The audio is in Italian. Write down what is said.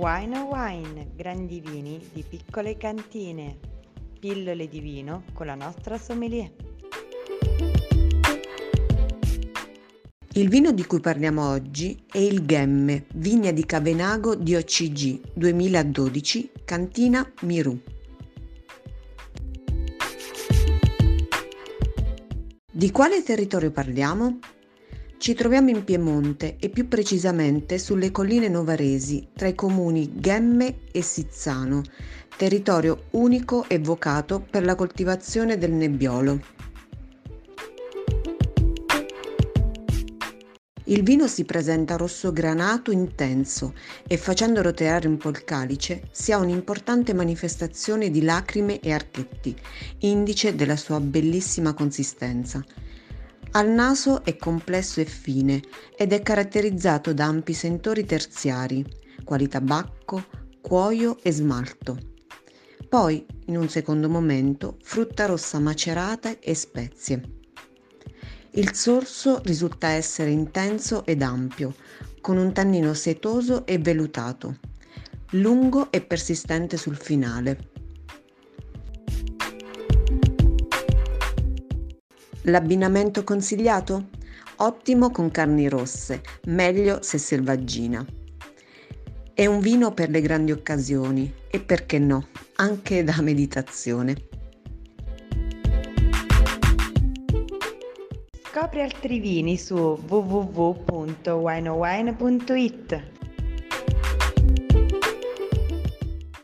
Wine Wine, grandi vini di piccole cantine, pillole di vino con la nostra sommelier. Il vino di cui parliamo oggi è il Gemme, vigna di Cavenago di OCG 2012, cantina Miru. Di quale territorio parliamo? Ci troviamo in Piemonte e più precisamente sulle colline novaresi tra i comuni Gemme e Sizzano, territorio unico e vocato per la coltivazione del nebbiolo. Il vino si presenta rosso granato intenso e facendo roteare un po' il calice si ha un'importante manifestazione di lacrime e archetti, indice della sua bellissima consistenza. Al naso è complesso e fine ed è caratterizzato da ampi sentori terziari, quali tabacco, cuoio e smalto. Poi, in un secondo momento, frutta rossa macerata e spezie. Il sorso risulta essere intenso ed ampio, con un tannino setoso e velutato, lungo e persistente sul finale. L'abbinamento consigliato? Ottimo con carni rosse, meglio se selvaggina. È un vino per le grandi occasioni e perché no, anche da meditazione. Scopri altri vini su www.wineowine.it